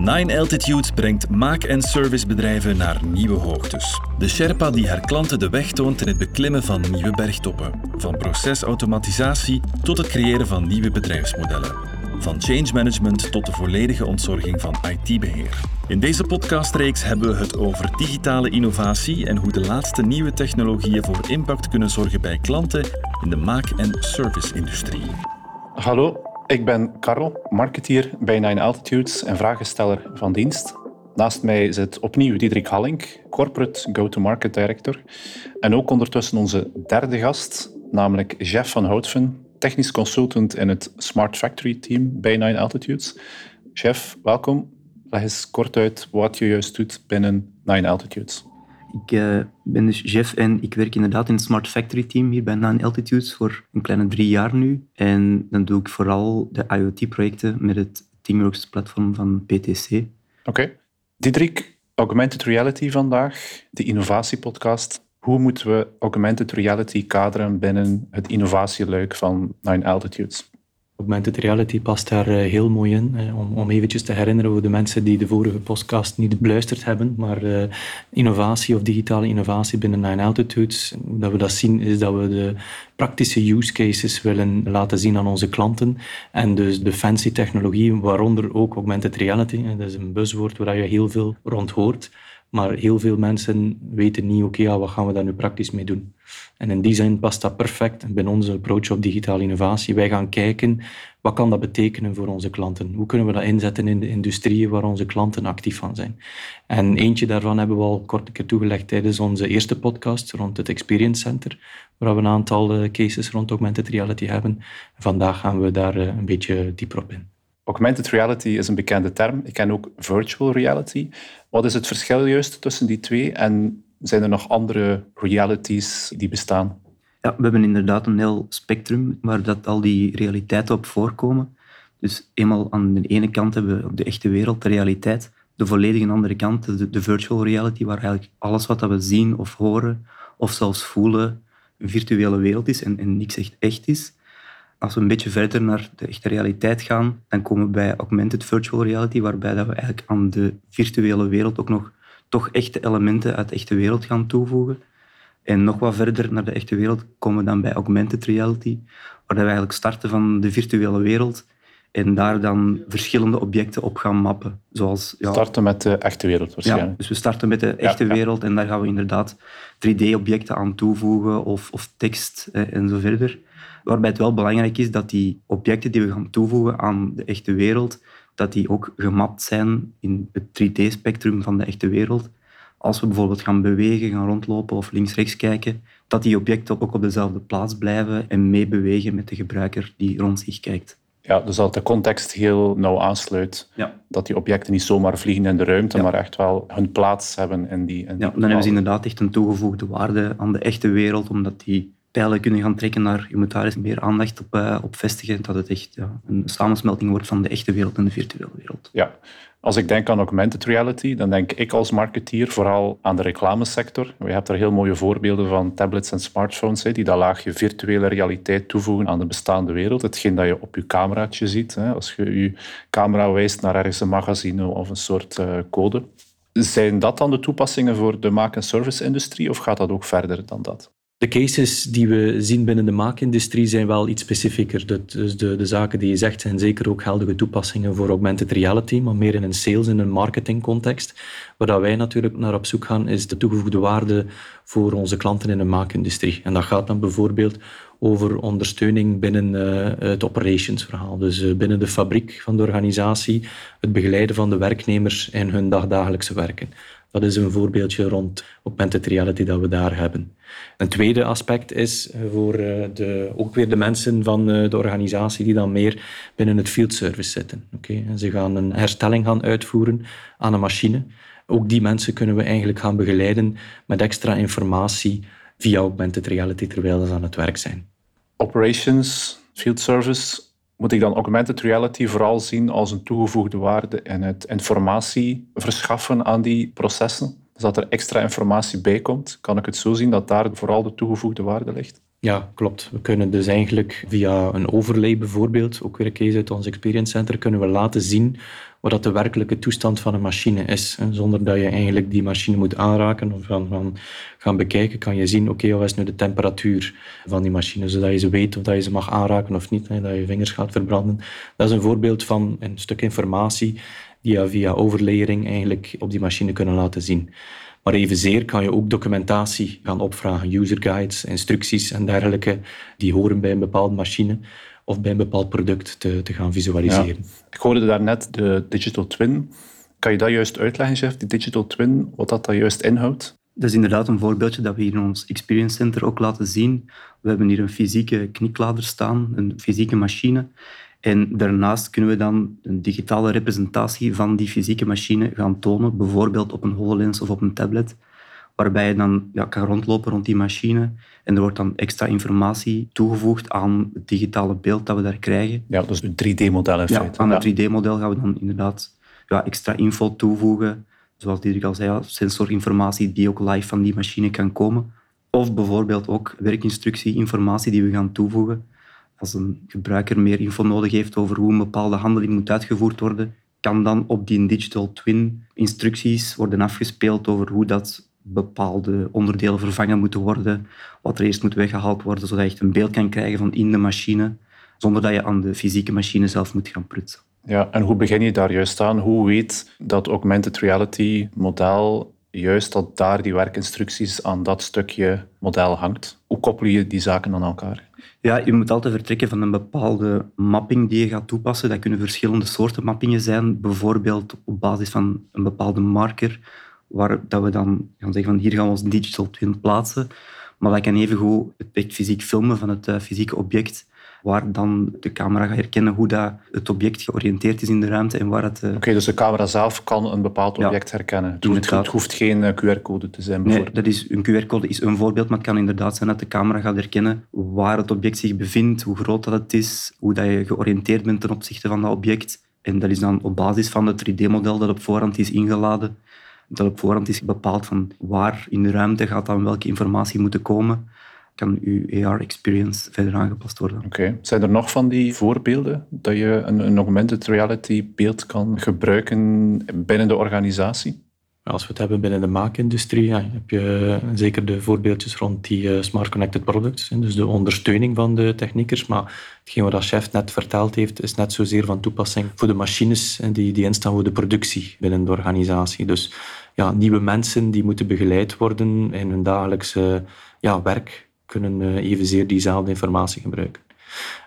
Nine Altitudes brengt maak- en servicebedrijven naar nieuwe hoogtes. De Sherpa die haar klanten de weg toont in het beklimmen van nieuwe bergtoppen. Van procesautomatisatie tot het creëren van nieuwe bedrijfsmodellen. Van change management tot de volledige ontzorging van IT-beheer. In deze podcastreeks hebben we het over digitale innovatie en hoe de laatste nieuwe technologieën voor impact kunnen zorgen bij klanten in de maak- en service-industrie. Hallo, ik ben Karel, marketeer bij Nine Altitudes en vragensteller van dienst. Naast mij zit opnieuw Diederik Hallink, Corporate Go-to-Market Director. En ook ondertussen onze derde gast, namelijk Jeff van Houtven, technisch consultant in het Smart Factory team bij Nine Altitudes. Jeff, welkom. Leg eens kort uit wat je juist doet binnen Nine Altitudes. Ik uh, ben dus Jeff en ik werk inderdaad in het Smart Factory team hier bij Nine Altitudes voor een kleine drie jaar nu. En dan doe ik vooral de IoT-projecten met het Teamworks platform van PTC. Oké. Okay. Augmented reality vandaag, de innovatiepodcast. Hoe moeten we augmented reality kaderen binnen het innovatieluik van Nine Altitudes? Augmented reality past daar eh, heel mooi in. Om, om eventjes te herinneren voor de mensen die de vorige podcast niet beluisterd hebben. Maar uh, innovatie of digitale innovatie binnen Nine Altitudes, dat we dat zien, is dat we de praktische use cases willen laten zien aan onze klanten. En dus de fancy technologie, waaronder ook augmented reality. Dat is een buzzwoord waar je heel veel rond hoort. Maar heel veel mensen weten niet, oké, ja, wat gaan we daar nu praktisch mee doen? En in die zin past dat perfect binnen onze approach op digitale innovatie. Wij gaan kijken, wat kan dat betekenen voor onze klanten? Hoe kunnen we dat inzetten in de industrieën waar onze klanten actief van zijn? En eentje daarvan hebben we al kort een keer toegelegd tijdens onze eerste podcast rond het Experience Center, waar we een aantal eh, cases rond augmented reality hebben. Vandaag gaan we daar eh, een beetje dieper op in. Augmented reality is een bekende term. Ik ken ook virtual reality. Wat is het verschil juist tussen die twee en zijn er nog andere realities die bestaan? Ja, we hebben inderdaad een heel spectrum waar dat al die realiteiten op voorkomen. Dus eenmaal aan de ene kant hebben we de echte wereld de realiteit. De volledige andere kant, de, de virtual reality, waar eigenlijk alles wat we zien of horen of zelfs voelen een virtuele wereld is en, en niks echt echt is. Als we een beetje verder naar de echte realiteit gaan, dan komen we bij augmented virtual reality, waarbij dat we eigenlijk aan de virtuele wereld ook nog toch echte elementen uit de echte wereld gaan toevoegen. En nog wat verder naar de echte wereld komen we dan bij augmented reality, waar we eigenlijk starten van de virtuele wereld en daar dan verschillende objecten op gaan mappen. Zoals, ja, starten met de echte wereld waarschijnlijk. Ja, dus we starten met de echte wereld en daar gaan we inderdaad 3D-objecten aan toevoegen of, of tekst eh, en zo verder. Waarbij het wel belangrijk is dat die objecten die we gaan toevoegen aan de echte wereld, dat die ook gemapt zijn in het 3D-spectrum van de echte wereld. Als we bijvoorbeeld gaan bewegen, gaan rondlopen of links-rechts kijken, dat die objecten ook op dezelfde plaats blijven en meebewegen met de gebruiker die rond zich kijkt. Ja, dus dat de context heel nauw aansluit. Ja. Dat die objecten niet zomaar vliegen in de ruimte, maar echt wel hun plaats hebben in die. In die ja, dan hebben ze inderdaad echt een toegevoegde waarde aan de echte wereld, omdat die pijlen kunnen gaan trekken naar, je moet daar eens meer aandacht op, uh, op vestigen, dat het echt ja, een samensmelting wordt van de echte wereld en de virtuele wereld. Ja, als ik denk aan augmented reality, dan denk ik als marketeer vooral aan de reclamesector. Je hebt daar heel mooie voorbeelden van tablets en smartphones, die dat laagje virtuele realiteit toevoegen aan de bestaande wereld. Hetgeen dat je op je cameraatje ziet, als je je camera wijst naar ergens een magazine of een soort uh, code. Zijn dat dan de toepassingen voor de maak- en service-industrie of gaat dat ook verder dan dat? De cases die we zien binnen de maakindustrie zijn wel iets specifieker. Dus de, de zaken die je zegt zijn zeker ook geldige toepassingen voor augmented reality, maar meer in een sales- en een marketingcontext. Waar wij natuurlijk naar op zoek gaan, is de toegevoegde waarde voor onze klanten in de maakindustrie. En dat gaat dan bijvoorbeeld over ondersteuning binnen uh, het operationsverhaal. Dus uh, binnen de fabriek van de organisatie, het begeleiden van de werknemers in hun dagdagelijkse werken. Dat is een voorbeeldje rond augmented reality dat we daar hebben. Een tweede aspect is eh, voor eh, de, ook weer de mensen van eh, de organisatie die dan meer binnen het field service zitten. Okay? Ze gaan een herstelling gaan uitvoeren aan een machine. Ook die mensen kunnen we eigenlijk gaan begeleiden met extra informatie via augmented reality terwijl ze aan het werk zijn. Operations, field service, moet ik dan augmented reality vooral zien als een toegevoegde waarde in het informatie verschaffen aan die processen? Dus dat er extra informatie bij komt. Kan ik het zo zien dat daar vooral de toegevoegde waarde ligt? Ja, klopt. We kunnen dus eigenlijk via een overlay bijvoorbeeld, ook weer een case uit ons Experience Center, kunnen we laten zien wat dat de werkelijke toestand van een machine is. Zonder dat je eigenlijk die machine moet aanraken of gaan, gaan, bekijken, kan je zien, oké, wat is nu de temperatuur van die machine, zodat je ze weet of dat je ze mag aanraken of niet, dat je vingers gaat verbranden. Dat is een voorbeeld van een stuk informatie die je via overlayering eigenlijk op die machine kunnen laten zien. Maar evenzeer kan je ook documentatie gaan opvragen, user guides, instructies en dergelijke, die horen bij een bepaalde machine of bij een bepaald product te, te gaan visualiseren. Ik hoorde daarnet de digital twin. Kan je dat juist uitleggen, chef, die digital twin, wat dat, dat juist inhoudt? Dat is inderdaad een voorbeeldje dat we hier in ons Experience Center ook laten zien. We hebben hier een fysieke kniklader staan, een fysieke machine. En daarnaast kunnen we dan een digitale representatie van die fysieke machine gaan tonen, bijvoorbeeld op een HoloLens of op een tablet, waarbij je dan ja, kan rondlopen rond die machine en er wordt dan extra informatie toegevoegd aan het digitale beeld dat we daar krijgen. Ja, dus een 3D-model in ja, feite. Aan het 3D-model gaan we dan inderdaad ja, extra info toevoegen, zoals Dirk al zei, sensorinformatie die ook live van die machine kan komen. Of bijvoorbeeld ook werkinstructie, informatie die we gaan toevoegen als een gebruiker meer info nodig heeft over hoe een bepaalde handeling moet uitgevoerd worden, kan dan op die digital twin instructies worden afgespeeld over hoe dat bepaalde onderdelen vervangen moeten worden, wat er eerst moet weggehaald worden, zodat je echt een beeld kan krijgen van in de machine, zonder dat je aan de fysieke machine zelf moet gaan prutsen. Ja, en hoe begin je daar juist aan? Hoe weet dat augmented reality model juist dat daar die werkinstructies aan dat stukje model hangt? Hoe koppel je die zaken aan elkaar? Ja, je moet altijd vertrekken van een bepaalde mapping die je gaat toepassen. Dat kunnen verschillende soorten mappingen zijn. Bijvoorbeeld op basis van een bepaalde marker, waar dat we dan gaan zeggen van hier gaan we ons digital twin plaatsen. Maar dat kan evengoed het fysiek filmen van het eh, fysieke object waar dan de camera gaat herkennen hoe dat het object georiënteerd is in de ruimte en waar het... Uh... Oké, dus de camera zelf kan een bepaald object herkennen. Het hoeft, het hoeft, geen eh, QR-code te zijn, bijvoorbeeld. Nee, dat is, een QR-code is een voorbeeld, maar het kan inderdaad zijn dat de camera gaat herkennen waar het object zich bevindt, hoe groot dat het is, hoe dat je georiënteerd bent ten opzichte van dat object. En dat is dan op basis van het 3D-model dat op voorhand is ingeladen, dat op voorhand is bepaald van waar in de ruimte gaat dan welke informatie moeten komen kan uw AR-experience verder aangepast worden. Oké. Zijn er nog van die voorbeelden dat je een, een augmented reality beeld kan gebruiken binnen de organisatie? Als we het hebben binnen de maakindustrie, ja, heb je zeker de voorbeeldjes rond die uh, smart connected products, dus de ondersteuning van de techniekers. Maar hetgeen wat de chef net verteld heeft, is net zozeer van toepassing voor de machines die, die instaan voor de productie binnen de organisatie. Dus ja, nieuwe mensen die moeten begeleid worden in hun dagelijkse ja, werk kunnen eh, evenzeer diezelfde informatie gebruiken.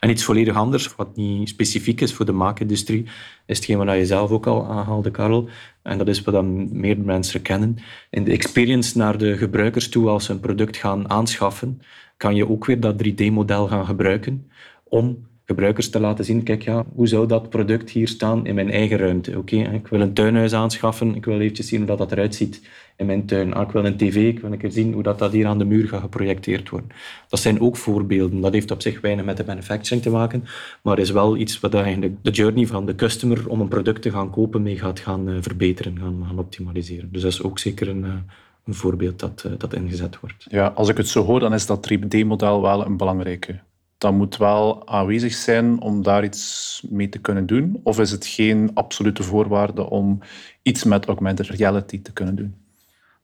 En iets volledig anders, wat niet specifiek is voor de maakindustrie, is hetgeen wat je zelf ook al aanhaalde, Karel. En dat is wat dan meer mensen kennen. In de experience naar de gebruikers toe, als ze een product gaan aanschaffen, kan je ook weer dat 3D-model gaan gebruiken om gebruikers te laten zien, kijk, ja, hoe zou dat product hier staan in mijn eigen ruimte? Oké, ik wil een tuinhuis aanschaffen, ik wil eventjes zien hoe dat, dat eruit ziet in mijn tuin. Ah, ik wil een tv, ik wil een zien hoe dat, dat hier aan de muur gaat geprojecteerd worden. Dat zijn ook voorbeelden. Dat heeft op zich weinig met de manufacturing te maken, maar is wel iets wat eigenlijk de journey van de customer om een product te gaan kopen mee gaat gaan uh, verbeteren, gaan, gaan optimaliseren. Dus dat is ook zeker een... Uh, een voorbeeld dat, uh, dat ingezet wordt. Ja, als ik het zo hoor, dan is dat 3D-model wel een belangrijke dat moet wel aanwezig zijn om daar iets mee te kunnen doen? Of is het geen absolute voorwaarde om iets met augmented reality te kunnen doen?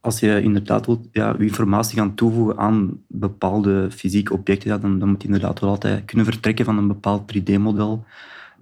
Als je inderdaad wilt ja, informatie gaan toevoegen aan bepaalde fysieke objecten, ja, dan, dan moet je inderdaad wel altijd kunnen vertrekken van een bepaald 3D-model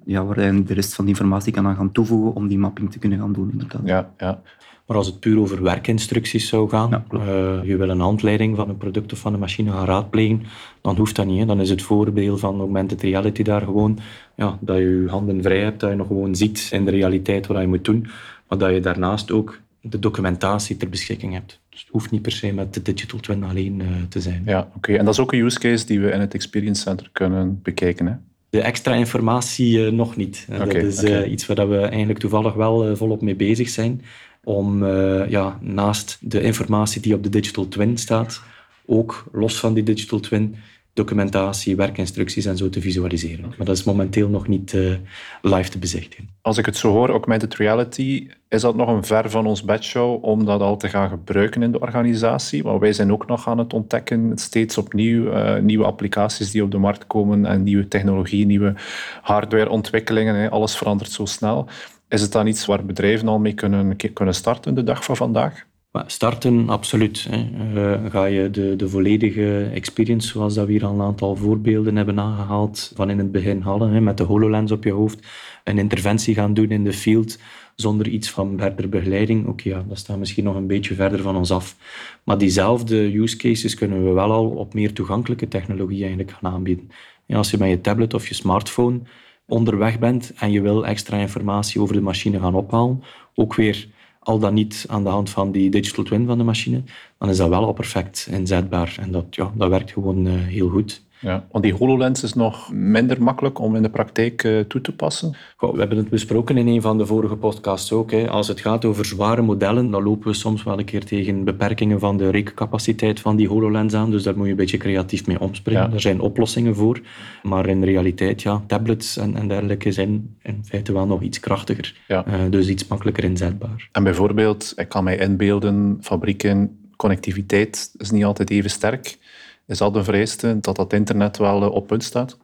ja, waar je de rest van die informatie kan aan gaan toevoegen om die mapping te kunnen gaan doen. Inderdaad. Ja, ja. Maar als het puur over werkinstructies zou gaan, ja, uh, je wil een handleiding van een product of van een machine gaan raadplegen, dan hoeft dat niet. Hè. Dan is het voordeel van augmented reality daar gewoon ja, dat je je handen vrij hebt, dat je nog gewoon ziet in de realiteit wat je moet doen, maar dat je daarnaast ook de documentatie ter beschikking hebt. Dus het hoeft niet per se met de digital twin alleen uh, te zijn. Ja, oké. En dat is ook een use case die we in het Experience Center kunnen bekijken. Hè? De extra informatie uh, nog niet. Okay, dat is okay. iets waar we eigenlijk toevallig wel volop mee bezig zijn om uh, ja, naast de informatie die op de digital twin staat, ook los van die digital twin documentatie, werkinstructies en zo te visualiseren. Maar dat is momenteel nog niet uh, live te bezichtigen. Als ik het zo hoor, augmented reality, is dat nog een ver van ons bedshow om dat al te gaan gebruiken in de organisatie? Want wij zijn ook nog aan het ontdekken, steeds opnieuw, uh, nieuwe applicaties die op de markt komen en nieuwe technologie, nieuwe hardwareontwikkelingen. Hè. Alles verandert zo snel. Is het dan iets waar bedrijven al mee kunnen, kunnen starten de dag van vandaag? Starten, absoluut. Hè. Uh, ga je de, de volledige experience, zoals dat we hier al een aantal voorbeelden hebben aangehaald, van in het begin halen, hè, met de HoloLens op je hoofd, een interventie gaan doen in de field, zonder iets van verdere begeleiding. Oké, ja, dat staat misschien nog een beetje verder van ons af. Maar diezelfde use cases kunnen we wel al op meer toegankelijke technologie eigenlijk gaan aanbieden. En als je met je tablet of je smartphone onderweg bent en je wil extra informatie over de machine gaan ophalen, ook weer al dan niet aan de hand van die digital twin van de machine, dan is dat wel al perfect inzetbaar. En dat, ja, dat werkt gewoon uh, heel goed. Ja, want die HoloLens is nog minder makkelijk om in de praktijk uh, toe te passen. Goh, we hebben het besproken in een van de vorige podcasts ook. Hè. Als het gaat over zware modellen, dan lopen we soms wel een keer tegen beperkingen van de rekencapaciteit van die HoloLens aan. Dus daar moet je een beetje creatief mee omspringen. Er zijn oplossingen voor. Maar in realiteit, ja, tablets en, en dergelijke zijn in feite wel nog iets krachtiger. Ja. Uh, dus iets makkelijker inzetbaar. En bijvoorbeeld, ik kan mij inbeelden, fabrieken, connectiviteit is niet altijd even sterk. Is dat een vereiste dat dat internet wel eh, op punt staat?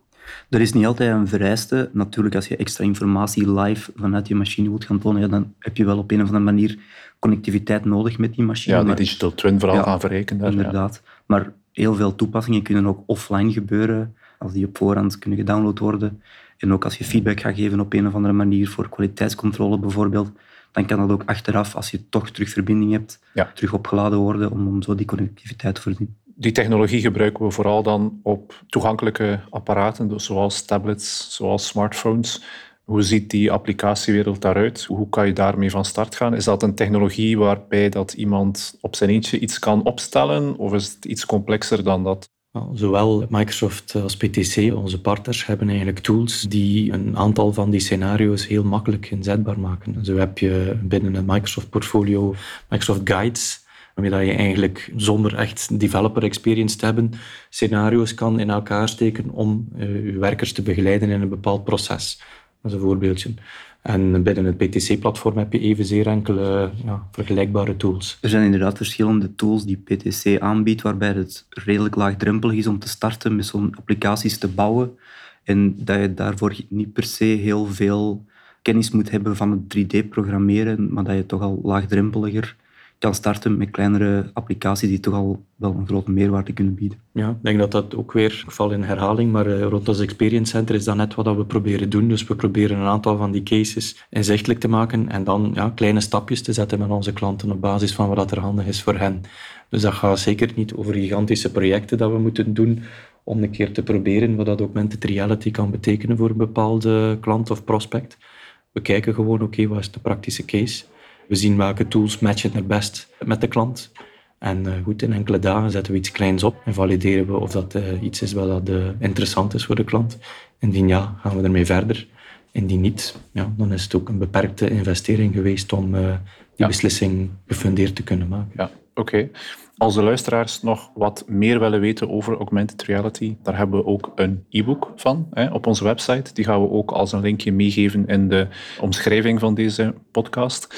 Er is niet altijd een vereiste. Natuurlijk, als je extra informatie live vanuit je machine wilt gaan tonen, ja, dan heb je wel op een of andere manier connectiviteit nodig met die machine. Ja, die digital twin vooral gaan verrekenen. Inderdaad. Maar heel veel toepassingen kunnen ook offline gebeuren, als die op voorhand kunnen gedownload worden. En ook als je feedback gaat geven op een of andere manier, voor kwaliteitscontrole bijvoorbeeld, dan kan dat ook achteraf, als je toch terug verbinding hebt, terug opgeladen worden om, om zo die connectiviteit te voorzien. Die technologie gebruiken we vooral dan op toegankelijke apparaten, dus zoals tablets, zoals smartphones. Hoe ziet die applicatiewereld daaruit? Hoe kan je daarmee van start gaan? Is dat een technologie waarbij dat iemand op zijn eentje iets kan opstellen, of is het iets complexer dan dat? Zowel Microsoft als PTC, onze partners, hebben eigenlijk tools die een aantal van die scenario's heel makkelijk inzetbaar maken. Zo heb je binnen het Microsoft-portfolio Microsoft Guides, waarmee je eigenlijk zonder echt developer experience te hebben, scenario's kan in elkaar steken om uh, je werkers te begeleiden in een bepaald proces. Dat is een voorbeeldje. En binnen het PTC-platform heb je evenzeer enkele ja, vergelijkbare tools. Er zijn inderdaad verschillende tools die PTC aanbiedt, waarbij het redelijk laagdrempelig is om te starten met zo'n applicaties te bouwen. En dat je daarvoor niet per se heel veel kennis moet hebben van het 3D-programmeren, maar dat je toch al laagdrempeliger kan starten met kleinere applicaties die toch al wel een grote meerwaarde kunnen bieden. Ja, ik denk dat dat ook weer, ik val in herhaling, maar uh, rond ons Experience Center is dat net wat we proberen doen. Dus we proberen een aantal van die cases inzichtelijk te maken en dan ja, kleine stapjes te zetten met onze klanten op basis van wat er handig is voor hen. Dus dat gaat zeker niet over gigantische projecten dat we moeten doen om een keer te proberen wat dat augmented reality kan betekenen voor een bepaalde klant of prospect. We kijken gewoon, oké, wat is de praktische case? We zien welke tools matchen het best met de klant. En uh, goed, in enkele dagen zetten we iets kleins op en valideren we of dat uh, iets is wat uh, interessant is voor de klant. Indien ja, gaan we ermee verder. Indien niet, ja, dan is het ook een beperkte investering geweest om die beslissing gefundeerd te kunnen maken. Ja, oké. Als de luisteraars nog wat meer willen weten over augmented reality, daar hebben we ook een e-book van hè, op onze website. Die gaan we ook als een linkje meegeven in de omschrijving van deze podcast.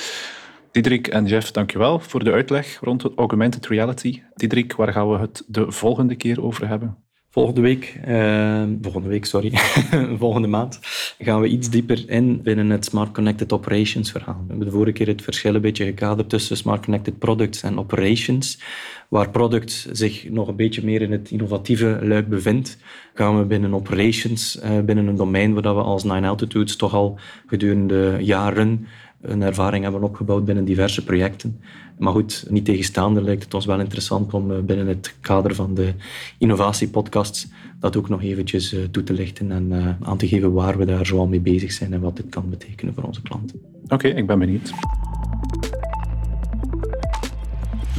Diederik en Jeff, dankjewel voor de uitleg rond augmented reality. Diederik, waar gaan we het de volgende keer over hebben? Volgende week, uh, volgende week, sorry, volgende maand, gaan we iets dieper in binnen het Smart Connected Operations verhaal. We hebben de vorige keer het verschil een beetje gekaderd tussen Smart Connected Products en Operations. Waar product zich nog een beetje meer in het innovatieve luik bevindt, gaan we binnen Operations, uh, binnen een domein waar we als Nine Altitudes toch al gedurende jaren een ervaring hebben opgebouwd binnen diverse projecten. Maar goed, niet tegenstaande lijkt het ons wel interessant om eh, binnen het kader van de innovatiepodcasts dat ook nog eventjes eh, toe te lichten en eh, aan te geven waar we daar zoal mee bezig zijn en wat dit kan betekenen voor onze klanten. Oké, ik ben benieuwd.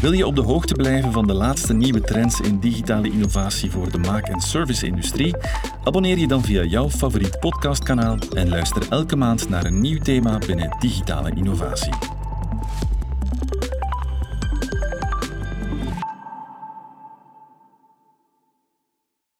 Wil je op de hoogte blijven van de laatste nieuwe trends in digitale innovatie voor de maak- en service-industrie? Abonneer je dan via jouw favoriet podcastkanaal en luister elke maand naar een nieuw thema binnen digitale innovatie.